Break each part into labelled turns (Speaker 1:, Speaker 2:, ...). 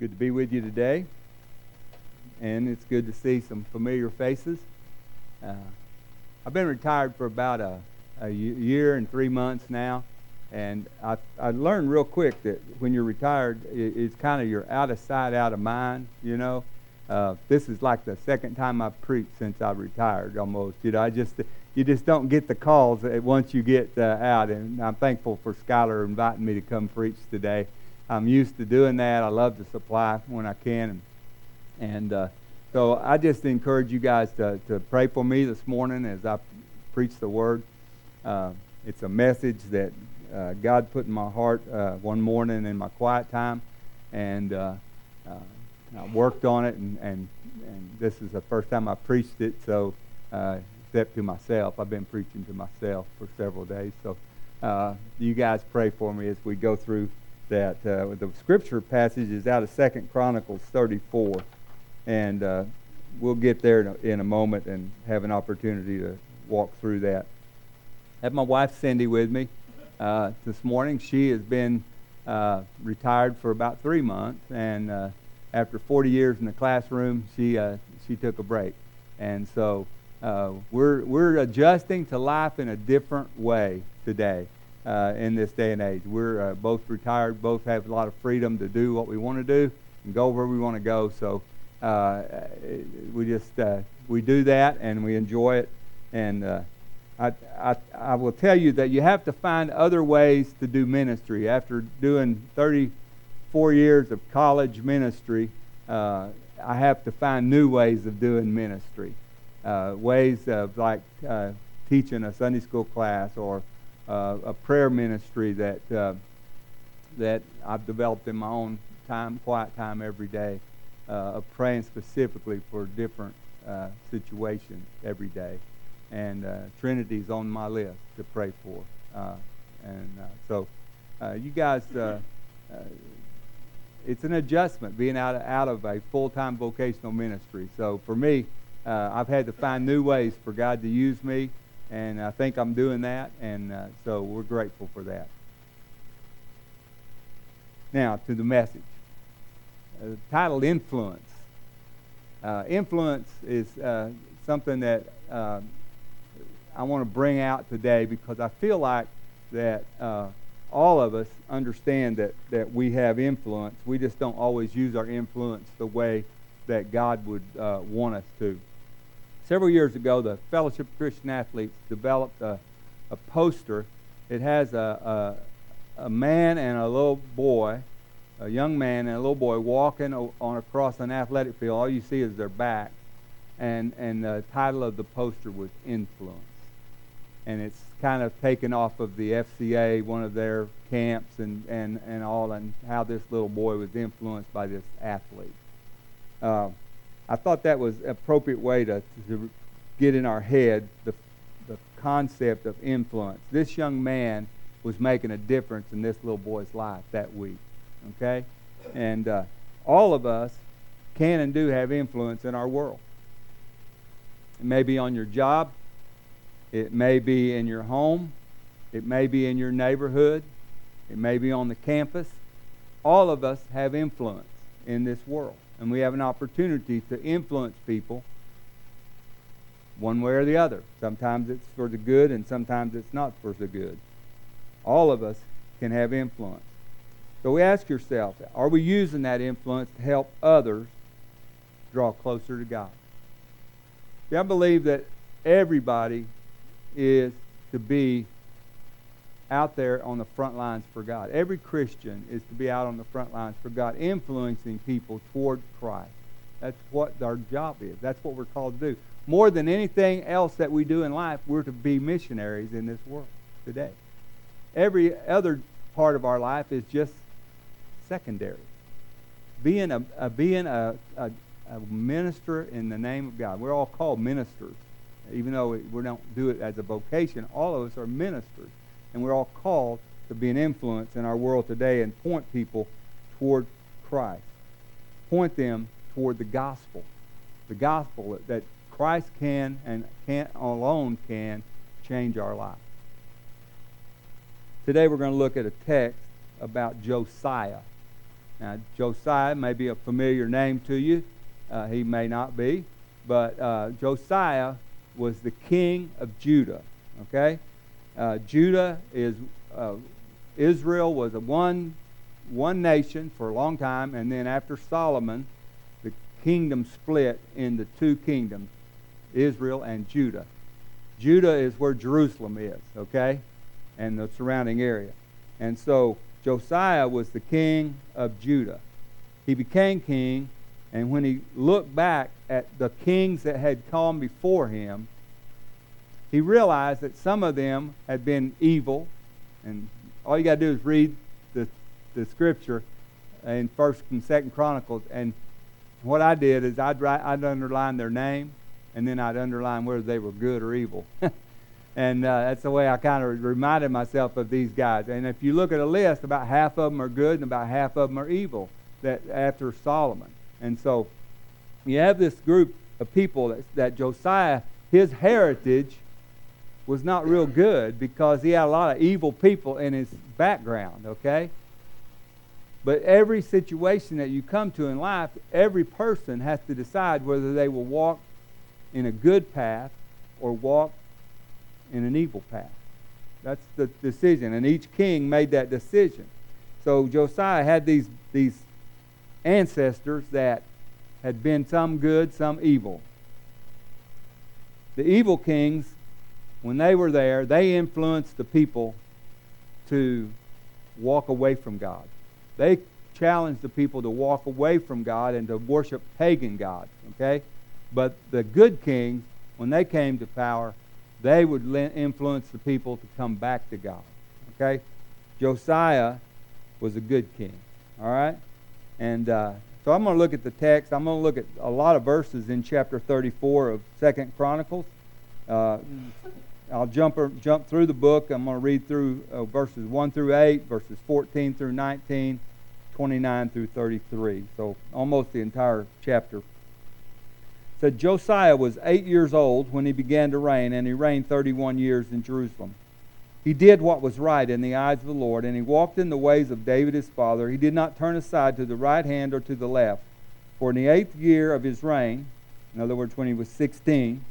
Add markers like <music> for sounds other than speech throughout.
Speaker 1: Good to be with you today. And it's good to see some familiar faces. Uh, I've been retired for about a, a year and three months now. And I, I learned real quick that when you're retired, it, it's kind of you're out of sight, out of mind, you know. Uh, this is like the second time I've preached since I retired almost. You know, I just, you just don't get the calls once you get uh, out. And I'm thankful for Skylar inviting me to come preach today. I'm used to doing that. I love to supply when I can. And, and uh, so I just encourage you guys to, to pray for me this morning as I preach the word. Uh, it's a message that uh, God put in my heart uh, one morning in my quiet time. And uh, uh, I worked on it, and, and, and this is the first time I preached it. So, except to myself, I've been preaching to myself for several days. So, you guys pray for me as we go through that uh, the scripture passage is out of Second Chronicles 34, and uh, we'll get there in a, moment and have an opportunity to walk through that. I have my wife Cindy with me uh, this morning. She has been uh, retired for about three months, and uh, after 40 years in the classroom, she uh, she took a break, and so we're we're adjusting to life in a different way today uh, in this day and age. We're uh, both retired, both have a lot of freedom to do what we want to do and go where we want to go. So uh, we just uh, we do that and we enjoy it. And uh, I, I I will tell you that you have to find other ways to do ministry. After doing 34 years of college ministry, uh, I have to find new ways of doing ministry. ways of like teaching a Sunday school class or uh, a prayer ministry that uh, that I've developed in my own time, quiet time every day, uh, of praying specifically for different uh, situations every day. And uh, Trinity's on my list to pray for. Uh, and uh, so, you guys, it's an adjustment being out of, out of a full-time vocational ministry. So for me, I've had to find new ways for God to use me and I think I'm doing that, and uh, so we're grateful for that. Now, to the message. Uh, titled Influence. Uh, influence is uh, something that uh, I want to bring out today because I feel like that uh, all of us understand that, that we have influence. We just don't always use our influence the way that God would want us to. Several years ago, the Fellowship of Christian Athletes developed a, a poster. It has a, a, a man and a little boy, a young man and a little boy walking on across an athletic field. All you see is their back. And, and the title of the poster was Influence. And it's kind of taken off of the FCA, one of their camps, and, and, and all, and how this little boy was influenced by this athlete. Uh, I thought that was an appropriate way to, to get in our head the, the concept of influence. This young man was making a difference in this little boy's life that week. Okay? And uh, all of us can and do have influence in our world. It may be on your job, it may be in your home, it may be in your neighborhood, it may be on the campus. All of us have influence in this world and we have an opportunity to influence people one way or the other. Sometimes it's for the good, and sometimes it's not for the good. All of us can have influence. So we ask yourself, are we using that influence to help others draw closer to God? See, I believe that everybody is to be out there on the front lines for God. Every Christian is to be out on the front lines for God, influencing people toward Christ. That's what our job is. That's what we're called to do. More than anything else that we do in life, we're to be missionaries in this world today. Every other part of our life is just secondary. Being a, a being a, a, a minister in the name of God. We're all called ministers, even though we don't do it as a vocation. All of us are ministers and we're all called to be an influence in our world today and point people toward Christ. Point them toward the gospel. The gospel that Christ can and can alone can change our life. Today we're going to look at a text about Josiah. Now, Josiah may be a familiar name to you. Uh, he may not be. But uh, Josiah was the king of Judah. Okay? Uh, Judah is, uh, Israel was a one, one nation for a long time, and then after Solomon, the kingdom split into two kingdoms Israel and Judah. Judah is where Jerusalem is, okay? And the surrounding area. And so Josiah was the king of Judah. He became king, and when he looked back at the kings that had come before him, he realized that some of them had been evil. And all you got to do is read the, the scripture in First and Second Chronicles. And what I did is I'd write, I'd underline their name, and then I'd underline whether they were good or evil. <laughs> And uh, that's the way I kind of reminded myself of these guys. And if you look at a list, about half of them are good and about half of them are evil that after Solomon. And so you have this group of people that, that Josiah, his heritage was not real good because he had a lot of evil people in his background, okay? But every situation that you come to in life, every person has to decide whether they will walk in a good path or walk in an evil path. That's the decision. And each king made that decision. So Josiah had these, these ancestors that had been some good, some evil. The evil kings, when they were there, they influenced the people to walk away from God. They challenged the people to walk away from God and to worship pagan gods, okay? But the good kings, when they came to power, they would influence the people to come back to God. Okay? Josiah was a good king. All right? And uh, so I'm going to look at the text. I'm going to look at a lot of verses in chapter 34 of Second Chronicles. Uh, I'll jump, jump through the book. I'm going to read through uh, verses 1 through 8, verses 14 through 19, 29 through 33. So almost the entire chapter said Josiah was eight years old when he began to reign, and he reigned 31 years in Jerusalem. He did what was right in the eyes of the Lord, and he walked in the ways of David his father. He did not turn aside to the right hand or to the left. For in the eighth year of his reign, in other words, when he was 16,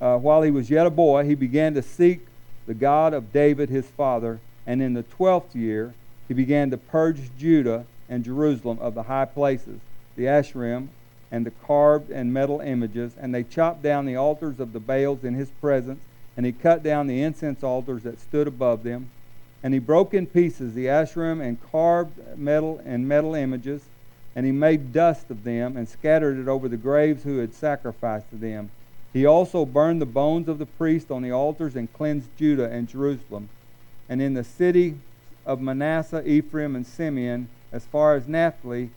Speaker 1: uh, while he was yet a boy, he began to seek the God of David his father, and in the twelfth year he began to purge Judah and Jerusalem of the high places, the Asherim, and the carved and metal images, and they chopped down the altars of the Baals in his presence, and he cut down the incense altars that stood above them. And he broke in pieces the Asherim and carved metal and metal images, and he made dust of them and scattered it over the graves who had sacrificed to them. He also burned the bones of the priests on the altars and cleansed Judah and Jerusalem. And in the city of Manasseh, Ephraim, and Simeon, as far as Naphtali,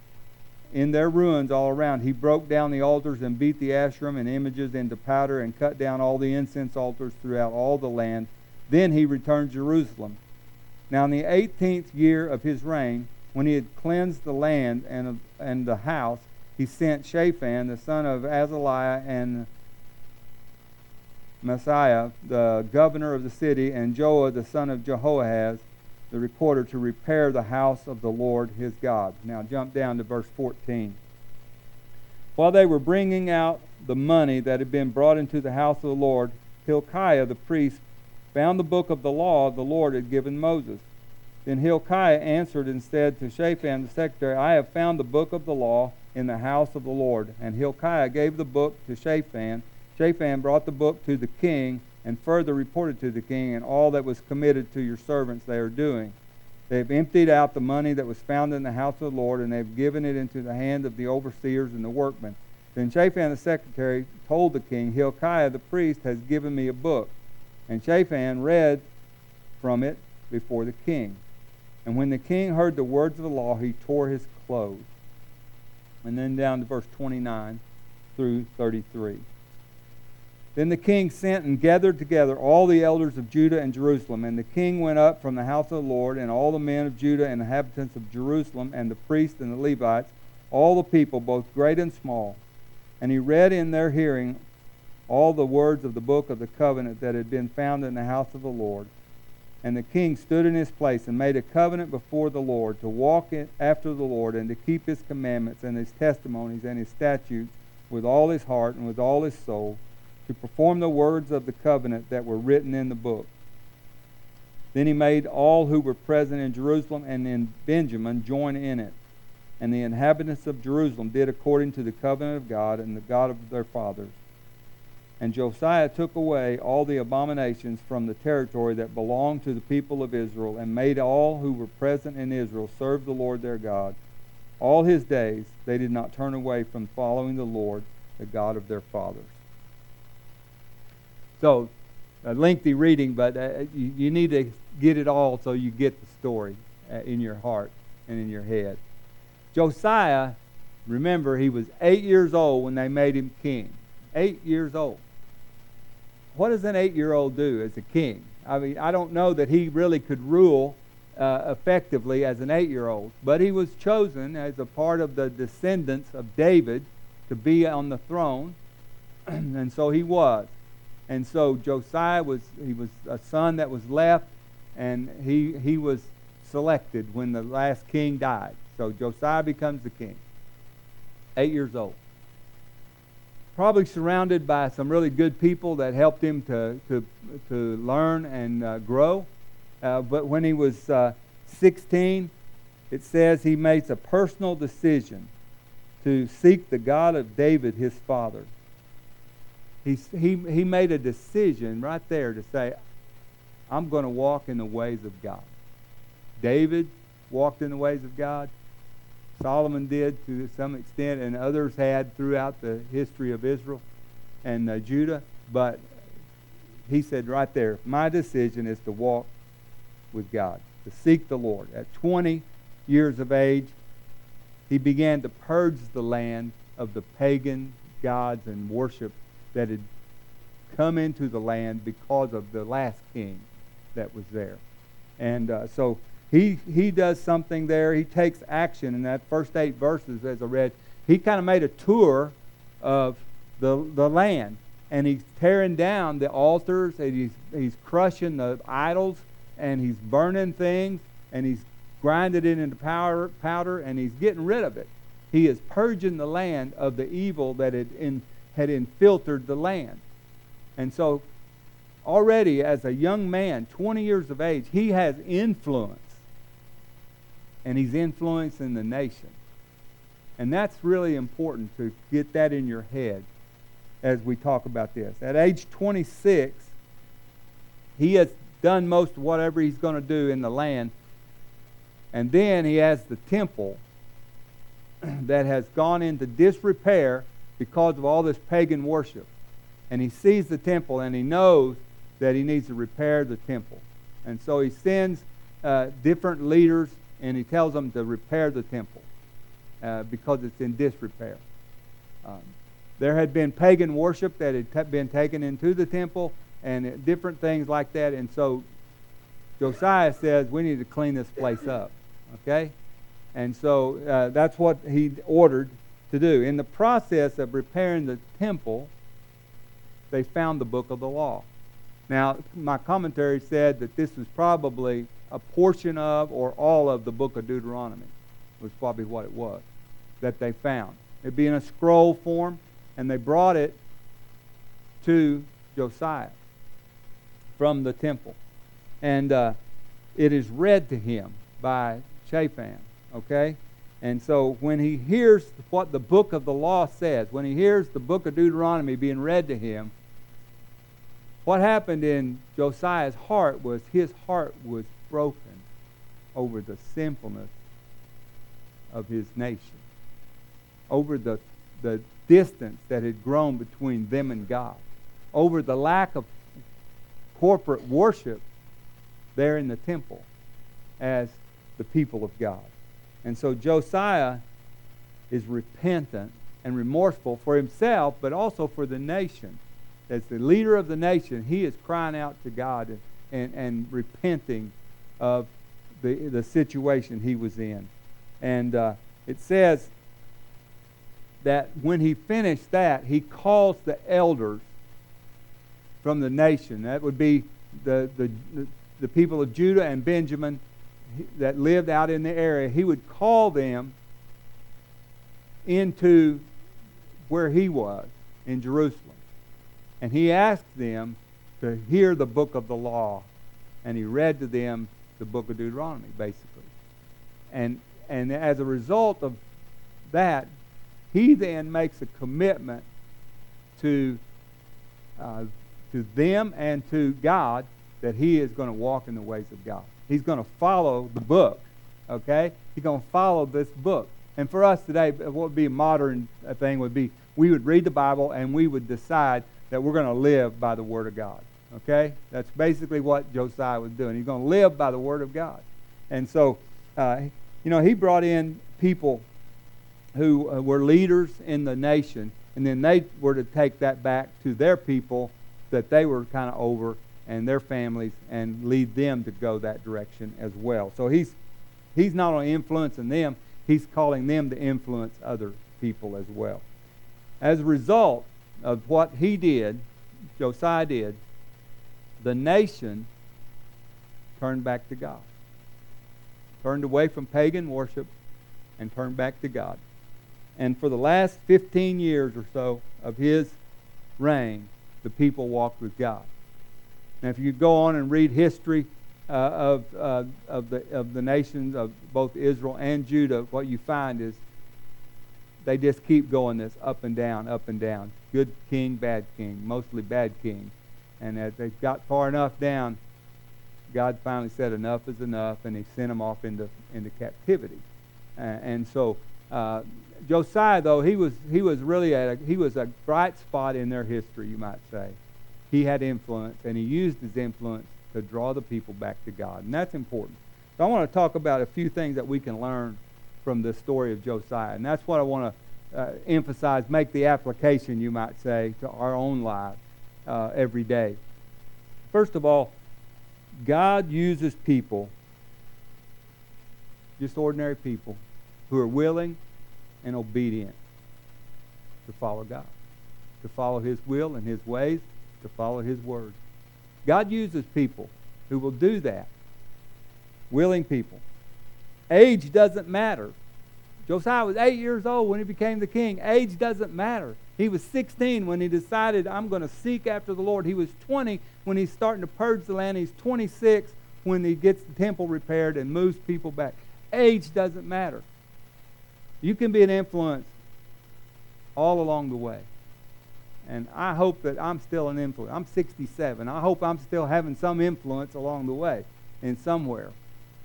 Speaker 1: in their ruins all around. He broke down the altars and beat the Asherim and images into powder and cut down all the incense altars throughout all the land. Then he returned to Jerusalem. Now, in the 18th year of his reign, when he had cleansed the land and, and the house, he sent Shaphan, the son of Azaliah, and Maaseiah, the governor of the city, and Joah, the son of Jehoahaz, the recorder to repair the house of the Lord his God. Now jump down to verse 14. While they were bringing out the money that had been brought into the house of the Lord, Hilkiah the priest found the book of the law the Lord had given Moses. Then Hilkiah answered and said to Shaphan the secretary, I have found the book of the law in the house of the Lord. And Hilkiah gave the book to Shaphan. Shaphan brought the book to the king and further reported to the king and all that was committed to your servants they are doing. They have emptied out the money that was found in the house of the Lord, and they have given it into the hand of the overseers and the workmen. Then Shaphan the secretary told the king, Hilkiah the priest has given me a book. And Shaphan read from it before the king. And when the king heard the words of the law, he tore his clothes. And then down to verse 29 through 33. Then the king sent and gathered together all the elders of Judah and Jerusalem. And the king went up from the house of the Lord, and all the men of Judah and the inhabitants of Jerusalem, and the priests and the Levites, all the people, both great and small. And he read in their hearing all the words of the book of the covenant that had been found in the house of the Lord. And the king stood in his place and made a covenant before the Lord to walk after the Lord and to keep his commandments and his testimonies and his statutes with all his heart and with all his soul, to perform the words of the covenant that were written in the book. Then he made all who were present in Jerusalem and in Benjamin join in it. And the inhabitants of Jerusalem did according to the covenant of God and the God of their fathers. And Josiah took away all the abominations from the territory that belonged to the people of Israel, and made all who were present in Israel serve the Lord their God. All his days they did not turn away from following the Lord, the God of their fathers. So, a lengthy reading, but uh, you, you, need to get it all so you get the story uh, in your heart and in your head. Josiah, remember, he was eight years old when they made him king. Eight years old what does an eight year old do as a king? I mean, I don't know that he really could rule uh, effectively as an eight year old, but he was chosen as a part of the descendants of David to be on the throne, <clears throat> and so he was. And so Josiah was he was a son that was left, and he he was selected when the last king died. So Josiah becomes the king. Eight years old probably surrounded by some really good people that helped him to, to, to learn and uh, grow. Uh, but when he was uh, 16, it says he makes a personal decision to seek the God of David, his father. He, he, he made a decision right there to say, I'm going to walk in the ways of God. David walked in the ways of God. Solomon did to some extent, and others had throughout the history of Israel and uh, Judah. But he said right there, my decision is to walk with God, to seek the Lord. At 20 years of age, he began to purge the land of the pagan gods and worship that had come into the land because of the last king that was there. And uh, so he, he does something there. He takes action in that first eight verses, as I read. He kind of made a tour of the, the land. And he's tearing down the altars, and he's, he's crushing the idols, and he's burning things, and he's grinding it into powder, powder, and he's getting rid of it. He is purging the land of the evil that had, in, had infiltrated the land. And so, already as a young man, 20 years of age, he has influence and he's influencing the nation. And that's really important to get that in your head as we talk about this. At age 26, he has done most of whatever he's going to do in the land. And then he has the temple <clears throat> that has gone into disrepair because of all this pagan worship. And he sees the temple and he knows that he needs to repair the temple. And so he sends uh, different leaders and he tells them to repair the temple uh, because it's in disrepair. Um, there had been pagan worship that had t- been taken into the temple and different things like that. And so Josiah says, we need to clean this place up. Okay? And so uh, that's what he ordered to do. In the process of repairing the temple, they found the book of the law. Now, my commentary said that this was probably a portion of or all of the book of Deuteronomy, was probably what it was that they found. It'd be in a scroll form, and they brought it to Josiah from the temple. And uh, it is read to him by Shaphan, okay? And so when he hears what the book of the law says, when he hears the book of Deuteronomy being read to him, what happened in Josiah's heart was his heart was broken over the sinfulness of his nation, over the, the distance that had grown between them and God, over the lack of corporate worship there in the temple as the people of God. And so Josiah is repentant and remorseful for himself, but also for the nation. As the leader of the nation, he is crying out to God and, and, and repenting of the, the situation he was in. And uh, it says that when he finished that, he calls the elders from the nation. That would be the, the, the people of Judah and Benjamin that lived out in the area, he would call them into where he was in Jerusalem. And he asked them to hear the book of the law. And he read to them the book of Deuteronomy, basically. And, and as a result of that, he then makes a commitment to, uh, to them and to God that he is going to walk in the ways of God. He's going to follow the book, okay? He's going to follow this book. And for us today, what would be a modern thing would be we would read the Bible and we would decide that we're going to live by the Word of God. Okay? That's basically what Josiah was doing. He's going to live by the Word of God. And so, uh, you know, he brought in people who uh, were leaders in the nation, and then they were to take that back to their people that they were kind of over and their families and lead them to go that direction as well. So he's he's not only influencing them, he's calling them to influence other people as well. As a result of what he did, Josiah did, the nation turned back to God. Turned away from pagan worship and turned back to God. And for the last 15 years or so of his reign, the people walked with God. Now, if you go on and read history uh, of, uh, of, the, of the nations of both Israel and Judah, what you find is they just keep going this up and down, up and down. Good king, bad king, mostly bad king. And as they got far enough down, God finally said enough is enough, and He sent them off into into captivity. Uh, and so uh, Josiah, though he was he was really a, he was a bright spot in their history, you might say. He had influence, and he used his influence to draw the people back to God, and that's important. So I want to talk about a few things that we can learn from the story of Josiah, and that's what I want to uh, emphasize, make the application, you might say, to our own lives uh, every day. First of all, God uses people, just ordinary people, who are willing and obedient to follow God, to follow His will and His ways, to follow His word. God uses people who will do that, willing people. Age doesn't matter. Josiah was eight years old when he became the king. Age doesn't matter. He was 16 when he decided, I'm going to seek after the Lord. He was 20 when he's starting to purge the land. He's 26 when he gets the temple repaired and moves people back. Age doesn't matter. You can be an influence all along the way. And I hope that I'm still an influence. I'm 67. I hope I'm still having some influence along the way in somewhere,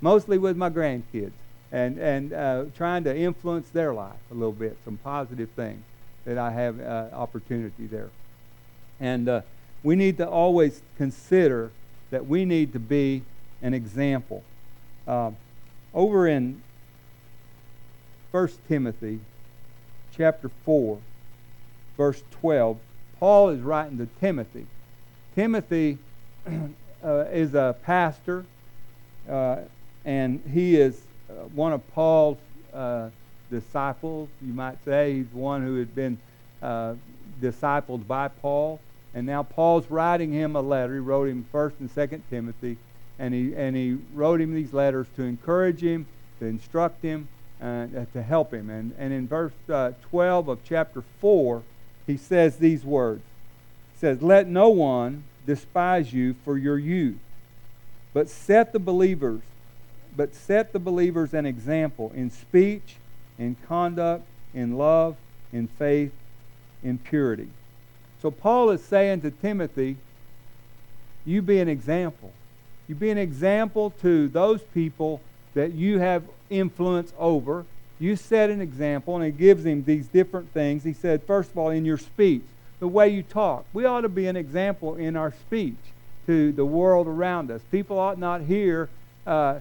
Speaker 1: mostly with my grandkids and, and uh, trying to influence their life a little bit, some positive things that I have uh, opportunity there. And uh, we need to always consider that we need to be an example. Uh, over in 1 Timothy chapter 4, verse 12, Paul is writing to Timothy. Timothy <clears throat> uh, is a pastor, uh, and he is uh, one of Paul's uh, disciples, you might say. He's one who had been uh, discipled by Paul. And now Paul's writing him a letter. He wrote him 1st and 2nd Timothy. And he, and he wrote him these letters to encourage him, to instruct him, and uh, to help him. And, and in verse uh, 12 of chapter 4, he says these words. He says, Let no one despise you for your youth, but set the believers, but set the believers an example in speech, in conduct, in love, in faith, in purity. So Paul is saying to Timothy, you be an example. You be an example to those people that you have influence over. You set an example, and he gives him these different things. He said, first of all, in your speech, the way you talk. We ought to be an example in our speech to the world around us. People ought not hear. Uh,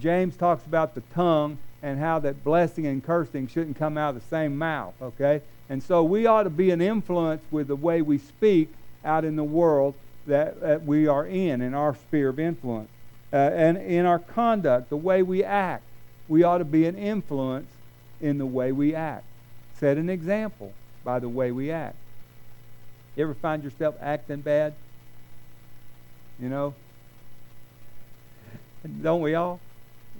Speaker 1: James talks about the tongue and how that blessing and cursing shouldn't come out of the same mouth, okay? And so we ought to be an influence with the way we speak out in the world that, that we are in, in our sphere of influence. Uh, and in our conduct, the way we act, we ought to be an influence in the way we act. Set an example by the way we act. You ever find yourself acting bad? You know, Don't we all?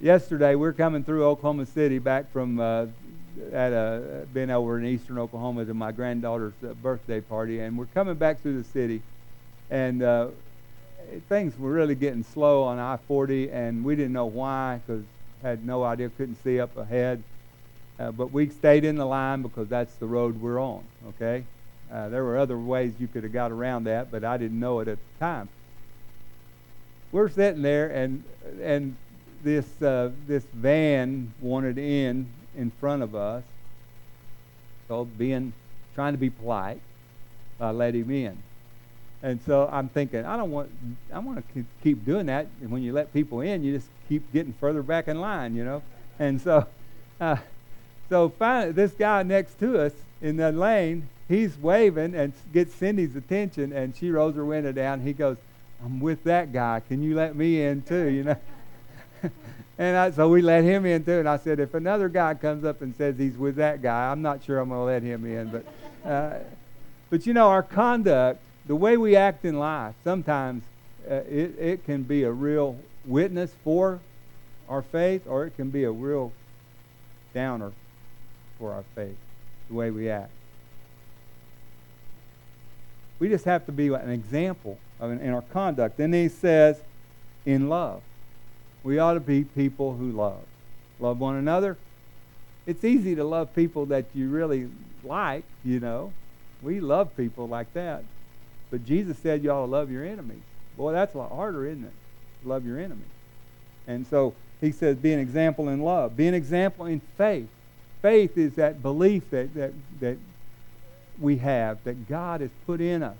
Speaker 1: Yesterday, we're coming through Oklahoma City back from uh, at a been over in eastern Oklahoma to my granddaughter's uh, birthday party, and we're coming back through the city, and uh, things were really getting slow on I-40, and we didn't know why because had no idea, couldn't see up ahead. Uh, but we stayed in the line because that's the road we're on. Okay, uh, there were other ways you could have got around that, but I didn't know it at the time. We're sitting there, and and this uh, this van wanted in in front of us. So being trying to be polite, I let him in. And so I'm thinking, I don't want, I want to keep doing that. And when you let people in, you just keep getting further back in line, you know. And so, <laughs> uh, so finally, this guy next to us in the lane, he's waving and gets Cindy's attention, and she rolls her window down. He goes, "I'm with that guy. Can you let me in too?" You know. <laughs> and I, so we let him in too. And I said, if another guy comes up and says he's with that guy, I'm not sure I'm going to let him in. But, uh, but you know, our conduct the way we act in life, sometimes uh, it, it can be a real witness for our faith, or it can be a real downer for our faith, the way we act. We just have to be an example of, in our conduct. Then he says, in love. We ought to be people who love. Love one another. It's easy to love people that you really like, you know. We love people like that. But Jesus said you ought to love your enemies. Boy, that's a lot harder, isn't it? Love your enemies. And so he says, be an example in love. Be an example in faith. Faith is that belief that, that, that we have, that God has put in us.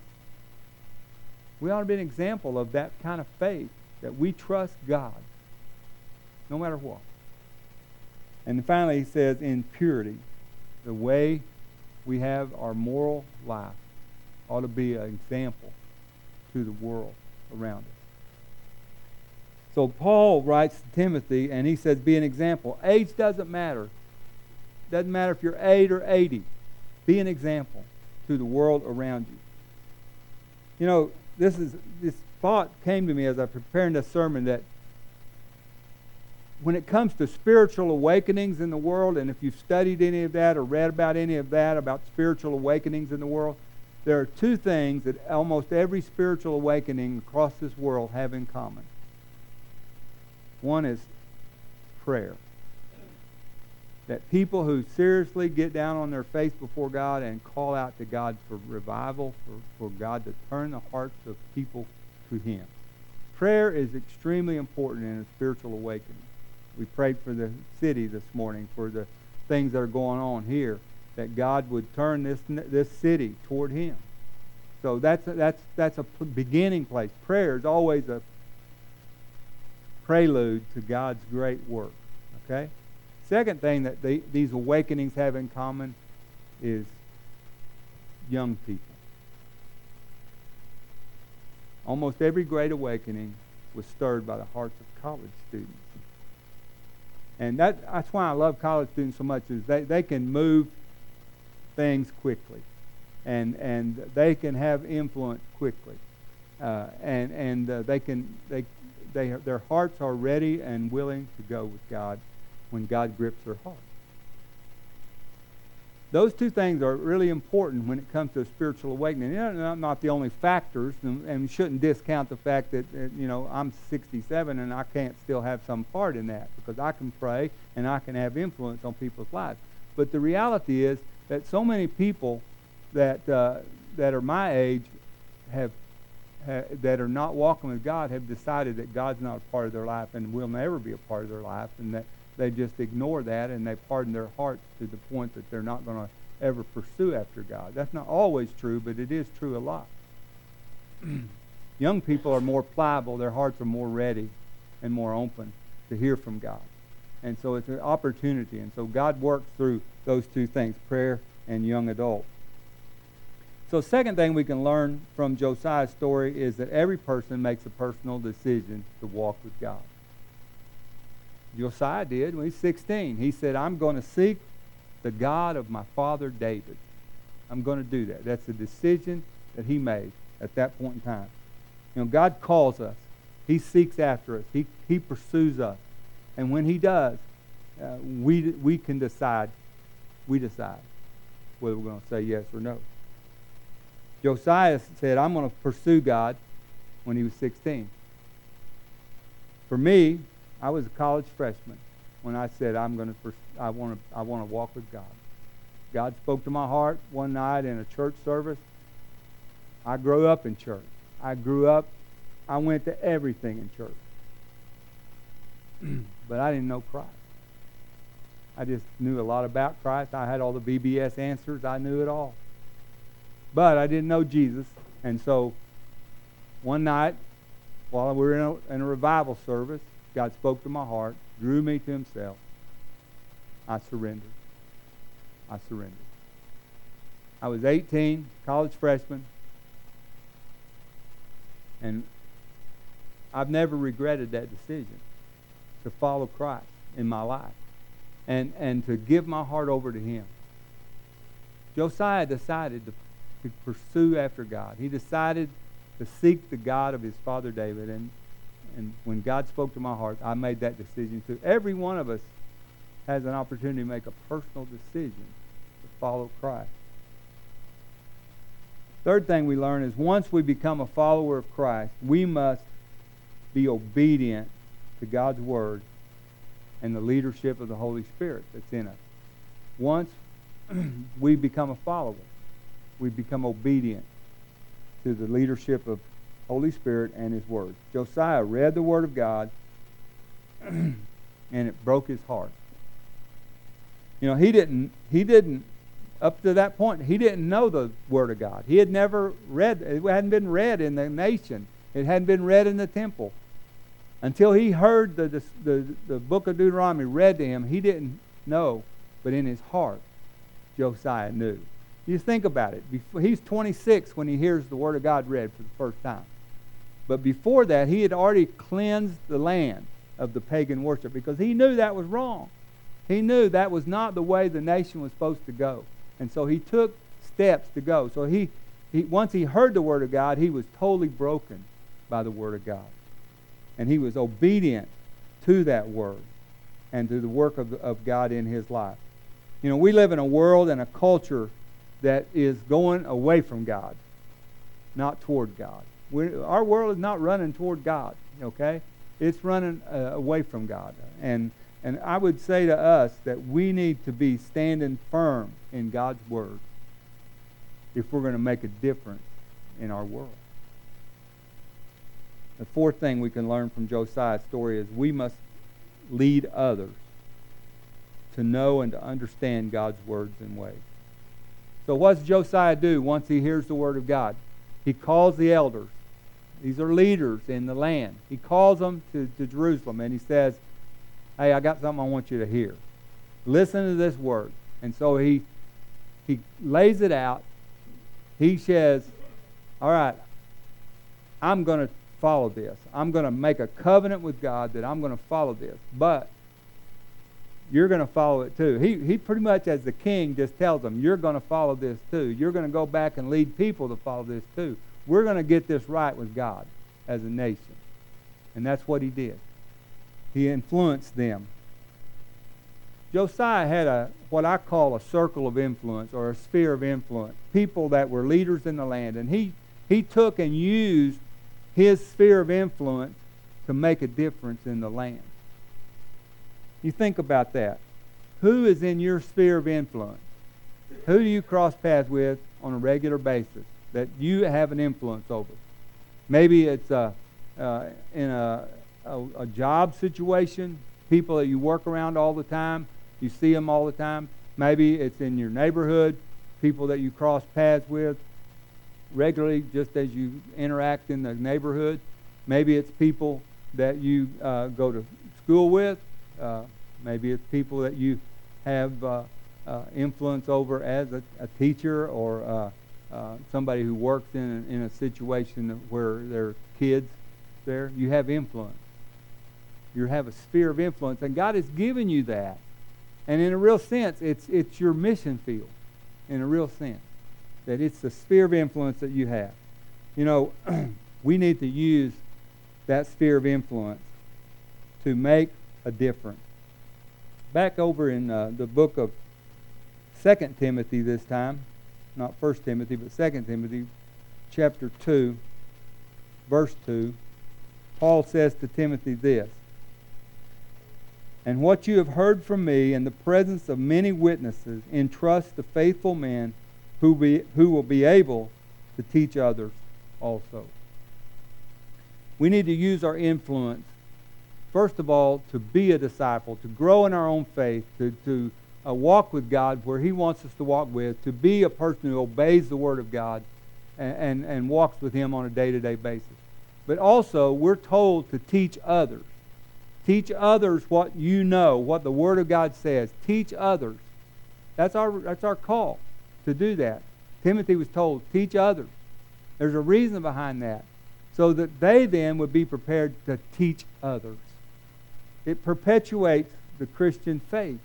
Speaker 1: We ought to be an example of that kind of faith, that we trust God no matter what. And finally, he says, in purity, the way we have our moral life ought to be an example to the world around us. So Paul writes to Timothy and he says, Be an example. Age doesn't matter. Doesn't matter if you're 8 or 80. Be an example to the world around you. You know, this is this thought came to me as I prepared this sermon that when it comes to spiritual awakenings in the world, and if you've studied any of that or read about any of that about spiritual awakenings in the world, there are two things that almost every spiritual awakening across this world have in common. One is prayer. That people who seriously get down on their face before God and call out to God for revival, for, for God to turn the hearts of people to Him. Prayer is extremely important in a spiritual awakening. We prayed for the city this morning, for the things that are going on here that God would turn this this city toward Him. So that's that's that's a beginning place. Prayer is always a prelude to God's great work. Okay. Second thing that they, these awakenings have in common is young people. Almost every great awakening was stirred by the hearts of college students. And that, that's why I love college students so much is they, they can move things quickly, and and they can have influence quickly, uh, and and uh, they can they they their hearts are ready and willing to go with God when God grips their heart. Those two things are really important when it comes to a spiritual awakening. They're not, not the only factors, and, we shouldn't discount the fact that, you know, I'm 67 and I can't still have some part in that because I can pray and I can have influence on people's lives. But the reality is that so many people that uh, that are my age have, that are not walking with God have decided that God's not a part of their life and will never be a part of their life, and that they just ignore that and they harden their hearts to the point that they're not going to ever pursue after God. That's not always true, but it is true a lot. <clears throat> Young people are more pliable; their hearts are more ready and more open to hear from God. And so it's an opportunity. And so God works through those two things prayer and young adult. So, second thing we can learn from Josiah's story is that every person makes a personal decision to walk with God. Josiah did when he was 16. He said, I'm going to seek the God of my father David. I'm going to do that. That's a decision that he made at that point in time. You know, God calls us He seeks after us. He, he pursues us. And when he does, uh, we, we can decide, we decide whether we're going to say yes or no. Josiah said, I'm going to pursue God when he was 16. For me, I was a college freshman when I said I'm going to I want to I want to walk with God. God spoke to my heart one night in a church service. I grew up in church. I grew up I went to everything in church. <clears throat> but I didn't know Christ. I just knew a lot about Christ. I had all the BBS answers. I knew it all. But I didn't know Jesus. And so one night, while we were in a, in a revival service, God spoke to my heart, drew me to himself. I surrendered. I surrendered. I was 18, college freshman, and I've never regretted that decision to follow Christ in my life and, and to give my heart over to Him. Josiah decided to, to pursue after God. He decided to seek the God of his father David. And, and when God spoke to my heart, I made that decision too. Every one of us has an opportunity to make a personal decision to follow Christ. Third thing we learn is once we become a follower of Christ, we must be obedient to God's word and the leadership of the Holy Spirit that's in us. Once <clears throat> we become a follower, we become obedient to the leadership of Holy Spirit and His Word. Josiah read the Word of God, <clears throat> and it broke his heart. You know, he didn't. He didn't. Up to that point, he didn't know the Word of God. He had never read. It hadn't been read in the nation. It hadn't been read in the temple. Until he heard the, the, the, the book of Deuteronomy read to him, he didn't know. But in his heart, Josiah knew. You think about it. He's 26 when he hears the Word of God read for the first time. But before that, he had already cleansed the land of the pagan worship because he knew that was wrong. He knew that was not the way the nation was supposed to go. And so he took steps to go. So he, he once he heard the Word of God, he was totally broken by the Word of God. And he was obedient to that Word and to the work of, of God in his life. You know, we live in a world and a culture that is going away from God, not toward God. We're, our world is not running toward God, okay? It's running uh, away from God. And, and I would say to us that we need to be standing firm in God's Word if we're going to make a difference in our world. The fourth thing we can learn from Josiah's story is we must lead others to know and to understand God's words and ways. So what does Josiah do once he hears the word of God? He calls the elders. These are leaders in the land. He calls them to, to Jerusalem and he says, Hey, I got something I want you to hear. Listen to this word. And so he he lays it out. He says, All right, I'm going to follow this. I'm going to make a covenant with God that I'm going to follow this. But you're going to follow it too. He, he pretty much, as the king, just tells them, You're going to follow this too. You're going to go back and lead people to follow this too. We're going to get this right with God as a nation. And that's what he did. He influenced them. Josiah had a what I call a circle of influence or a sphere of influence, people that were leaders in the land. And he, he took and used his sphere of influence to make a difference in the land. You think about that. Who is in your sphere of influence? Who do you cross paths with on a regular basis that you have an influence over? Maybe it's uh, uh, in a, a, a job situation, people that you work around all the time, you see them all the time. Maybe it's in your neighborhood, people that you cross paths with regularly just as you interact in the neighborhood. Maybe it's people that you uh, go to school with. Uh, maybe it's people that you have uh, uh, influence over as a, a teacher or uh, uh, somebody who works in a, in a situation where there are kids there. You have influence. You have a sphere of influence, and God has given you that. And in a real sense, it's, it's your mission field, in a real sense, that it's the sphere of influence that you have. You know, <clears throat> we need to use that sphere of influence to make a difference. Back over in uh, the book of Second Timothy this time, not First Timothy, but Second Timothy, chapter 2, verse 2, Paul says to Timothy this And what you have heard from me in the presence of many witnesses, entrust to faithful men who, be, who will be able to teach others also. We need to use our influence, first of all, to be a disciple, to grow in our own faith, to, to uh, walk with God where He wants us to walk with, to be a person who obeys the Word of God and, and, and walks with Him on a day to day basis. But also, we're told to teach others. Teach others what you know, what the Word of God says. Teach others. That's our, that's our call to do that. Timothy was told, teach others. There's a reason behind that. So that they then would be prepared to teach others. It perpetuates the Christian faith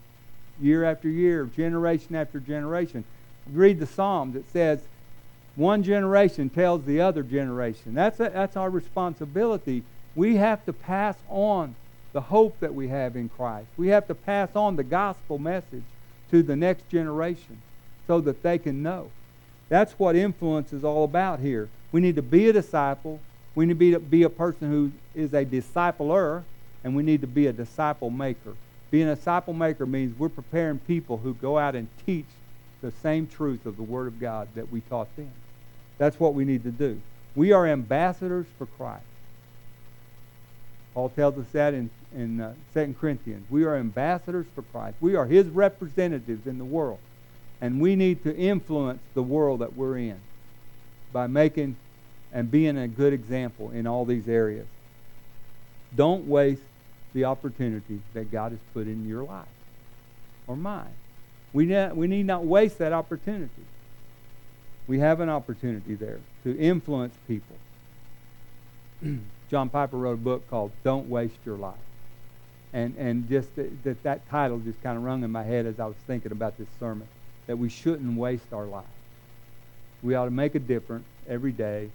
Speaker 1: year after year, generation after generation. read the Psalms, it says, one generation tells the other generation. That's, a, that's our responsibility. We have to pass on the hope that we have in Christ. We have to pass on the gospel message to the next generation so that they can know. That's what influence is all about here. We need to be a disciple. We need to be, be a person who is a discipler, and we need to be a disciple maker. Being a disciple maker means we're preparing people who go out and teach the same truth of the Word of God that we taught them. That's what we need to do. We are ambassadors for Christ. Paul tells us that in, in uh, 2 Corinthians. We are ambassadors for Christ. We are his representatives in the world. And we need to influence the world that we're in by making and being a good example in all these areas. Don't waste the opportunity that God has put in your life or mine. We, ne- we need not waste that opportunity. We have an opportunity there to influence people. <clears throat> John Piper wrote a book called Don't Waste Your Life. And, and just that, that, that title just kind of rung in my head as I was thinking about this sermon that we shouldn't waste our life. We ought to make a difference every day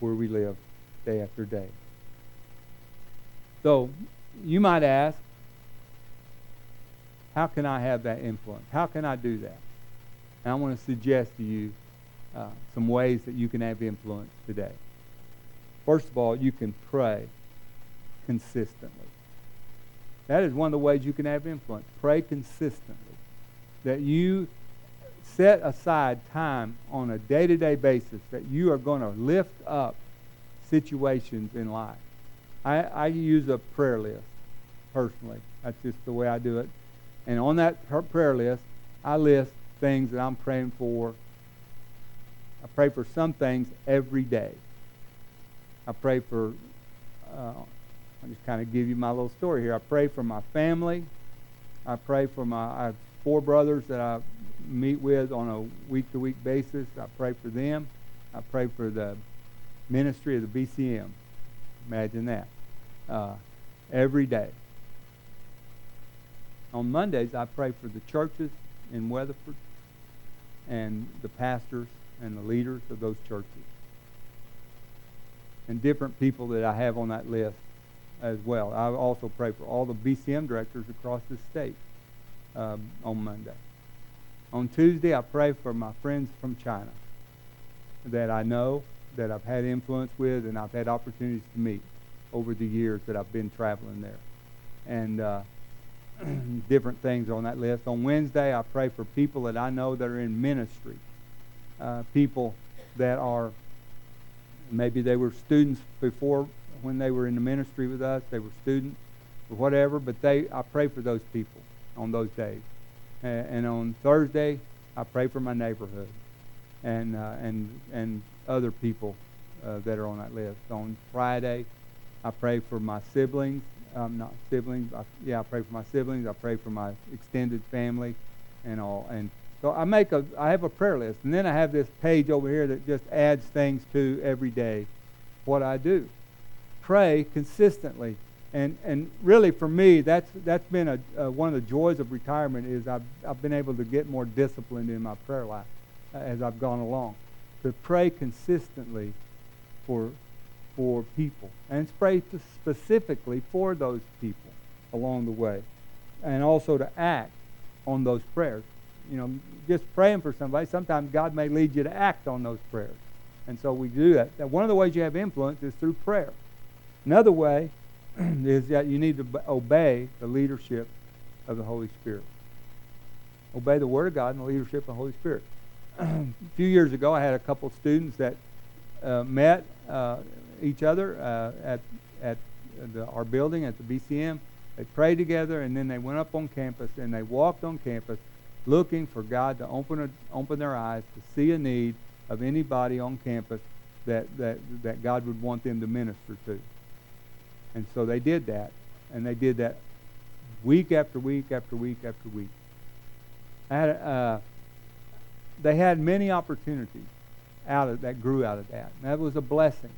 Speaker 1: where we live, day after day. So, you might ask, how can I have that influence? How can I do that? And I want to suggest to you uh, some ways that you can have influence today. First of all, you can pray consistently. That is one of the ways you can have influence. Pray consistently. That you set aside time on a day to day basis that you are going to lift up situations in life. I, I use a prayer list personally. That's just the way I do it. And on that prayer list, I list things that I'm praying for. I pray for some things every day. I pray for, uh, I'll just kind of give you my little story here. I pray for my family. I pray for my, I have four brothers that I meet with on a week to week basis. I pray for them. I pray for the ministry of the BCM. Imagine that. Uh, every day. On Mondays, I pray for the churches in Weatherford and the pastors and the leaders of those churches. And different people that I have on that list as well. I also pray for all the BCM directors across the state um, on Monday. On Tuesday, I pray for my friends from China that I know, that I've had influence with, and I've had opportunities to meet over the years that I've been traveling there. And uh, <clears throat> different things on that list. On Wednesday, I pray for people that I know that are in ministry, uh, people that are maybe they were students before when they were in the ministry with us. They were students or whatever, but they I pray for those people on those days. And, and on Thursday, I pray for my neighborhood and uh, and and other people uh, that are on that list. On Friday, I pray for my siblings um, not siblings. I, yeah, I pray for my siblings. I pray for my extended family, and all. And so I make a, I have a prayer list, and then I have this page over here that just adds things to every day, what I do. Pray consistently, and and really for me, that's that's been a, one of the joys of retirement is I've I've been able to get more disciplined in my prayer life uh, as I've gone along, to pray consistently for for people and pray specifically for those people along the way. And also to act on those prayers. You know, just praying for somebody, sometimes God may lead you to act on those prayers. And so we do that. One of the ways you have influence is through prayer. Another way <clears throat> is that you need to obey the leadership of the Holy Spirit. Obey the Word of God and the leadership of the Holy Spirit. <clears throat> a few years ago, I had a couple students that uh, met uh, each other uh, at, at the, our building at the BCM. They prayed together, and then they went up on campus and they walked on campus looking for God to open, a, open their eyes to see a need of anybody on campus that, that, that God would want them to minister to. And so they did that. And they did that week after week after week after week. Uh, they had many opportunities out of that grew out of that. And that was a blessing,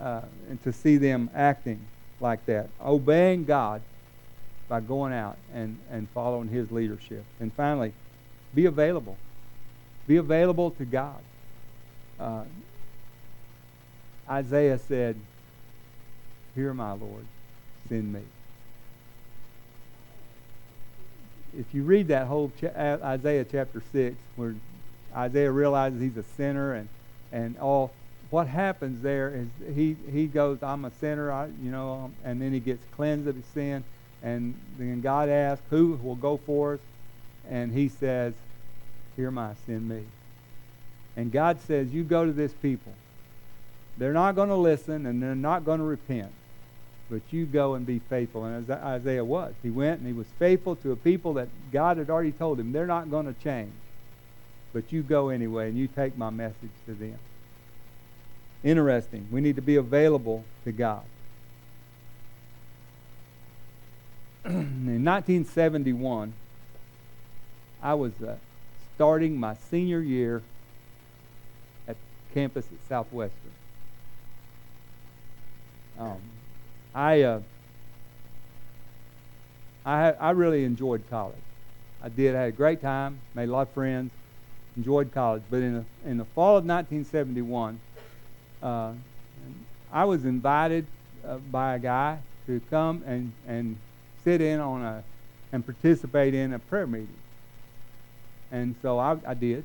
Speaker 1: uh, and to see them acting like that, obeying God by going out and, and following His leadership. And finally, be available. Be available to God. Uh, Isaiah said, Hear my Lord, send me. If you read that whole cha- uh, Isaiah chapter 6, where Isaiah realizes he's a sinner and, and all, what happens there is he, he goes, I'm a sinner, I, you know, um, and then he gets cleansed of his sin. And then God asks, Who will go for us? And he says, Here my send me. And God says, You go to this people. They're not going to listen and they're not going to repent. But you go and be faithful. And as Isaiah was, he went and he was faithful to a people that God had already told him they're not going to change. But you go anyway and you take my message to them. Interesting. We need to be available to God. <clears throat> In 1971, I was uh, starting my senior year at campus at Southwestern. Um, I, uh, I, I really enjoyed college. I did. I had a great time, made a lot of friends, enjoyed college. But in the, in the fall of 1971, uh, I was invited uh, by a guy to come and, and sit in on a and participate in a prayer meeting. And so I, I did.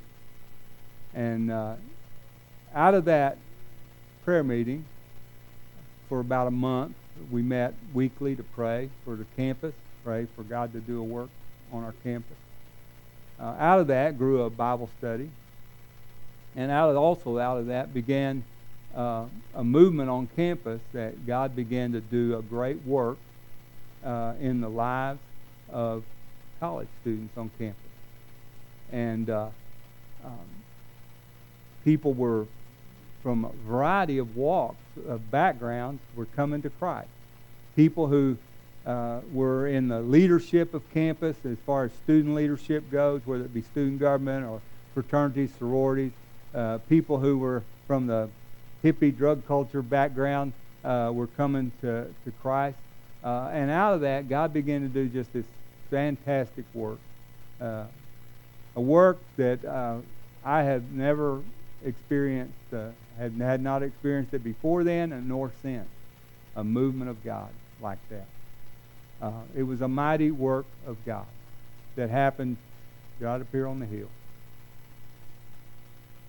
Speaker 1: And uh, out of that prayer meeting, for about a month, we met weekly to pray for the campus, pray for God to do a work on our campus. Uh, out of that grew a Bible study, and out of also out of that began uh, a movement on campus that God began to do a great work uh, in the lives of college students on campus, and uh, um, people were from a variety of walks, of backgrounds, were coming to Christ. People who uh, were in the leadership of campus as far as student leadership goes, whether it be student government or fraternities, sororities, uh, people who were from the hippie drug culture background uh, were coming to, to Christ. Uh, and out of that, God began to do just this fantastic work. Uh, a work that uh, I have never experienced had, had not experienced it before then and nor since. A movement of God like that. Uh, it was a mighty work of God that happened right up here on the hill.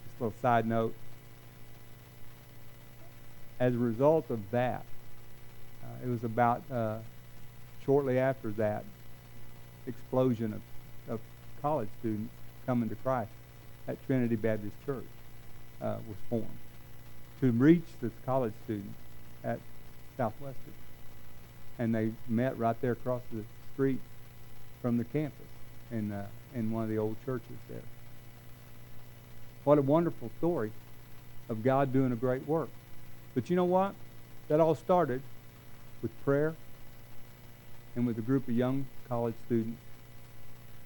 Speaker 1: Just a little side note. As a result of that, uh, it was about uh, shortly after that explosion of, of college students coming to Christ at Trinity Baptist Church uh, was formed to reach the college students at Southwestern. And they met right there across the street from the campus in, uh, in one of the old churches there. What a wonderful story of God doing a great work. But you know what? That all started with prayer and with a group of young college students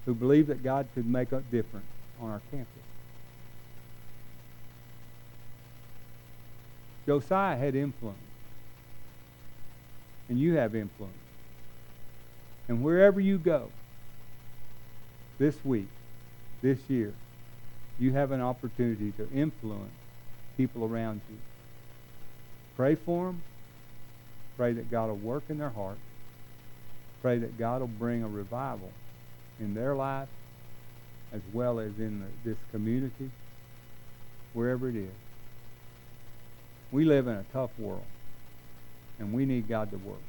Speaker 1: who believed that God could make a difference on our campus. Josiah had influence. And you have influence. And wherever you go this week, this year, you have an opportunity to influence people around you. Pray for them. Pray that God will work in their heart. Pray that God will bring a revival in their life as well as in the, this community, wherever it is. We live in a tough world, and we need God to work.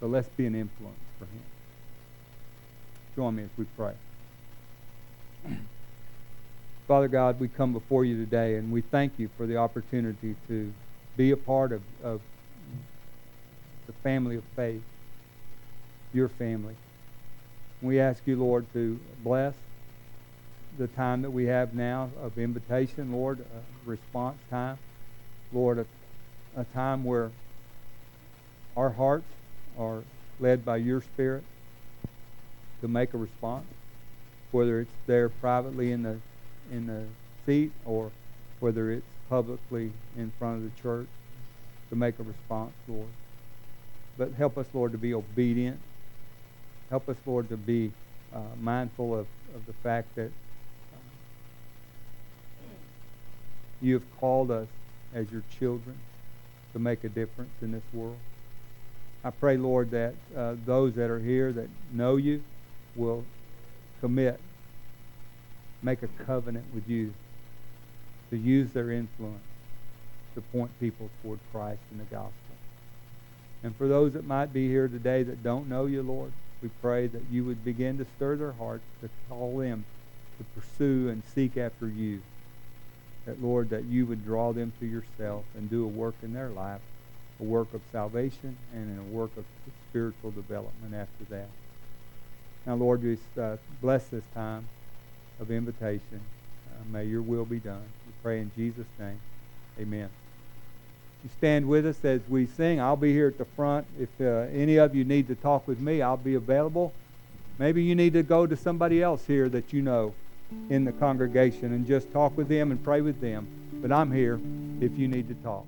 Speaker 1: So let's be an influence for Him. Join me as we pray. <clears throat> Father God, we come before you today, and we thank you for the opportunity to be a part of, of the family of faith, your family. We ask you, Lord, to bless the time that we have now of invitation, Lord, a response time. Lord, a, a time where our hearts are led by your Spirit to make a response, whether it's there privately in the in the seat or whether it's publicly in front of the church to make a response, Lord. But help us, Lord, to be obedient. Help us, Lord, to be uh, mindful of, of the fact that uh, you have called us as your children to make a difference in this world. I pray, Lord, that uh, those that are here that know you will commit make a covenant with you to use their influence to point people toward Christ and the gospel. And for those that might be here today that don't know you, Lord, we pray that you would begin to stir their hearts to call them to pursue and seek after you. That, Lord, that you would draw them to yourself and do a work in their life, a work of salvation and a work of spiritual development after that. Now, Lord, just uh, bless this time of invitation. Uh, may your will be done. We pray in Jesus' name. Amen. You stand with us as we sing. I'll be here at the front. If uh, any of you need to talk with me, I'll be available. Maybe you need to go to somebody else here that you know in the congregation and just talk with them and pray with them. But I'm here if you need to talk.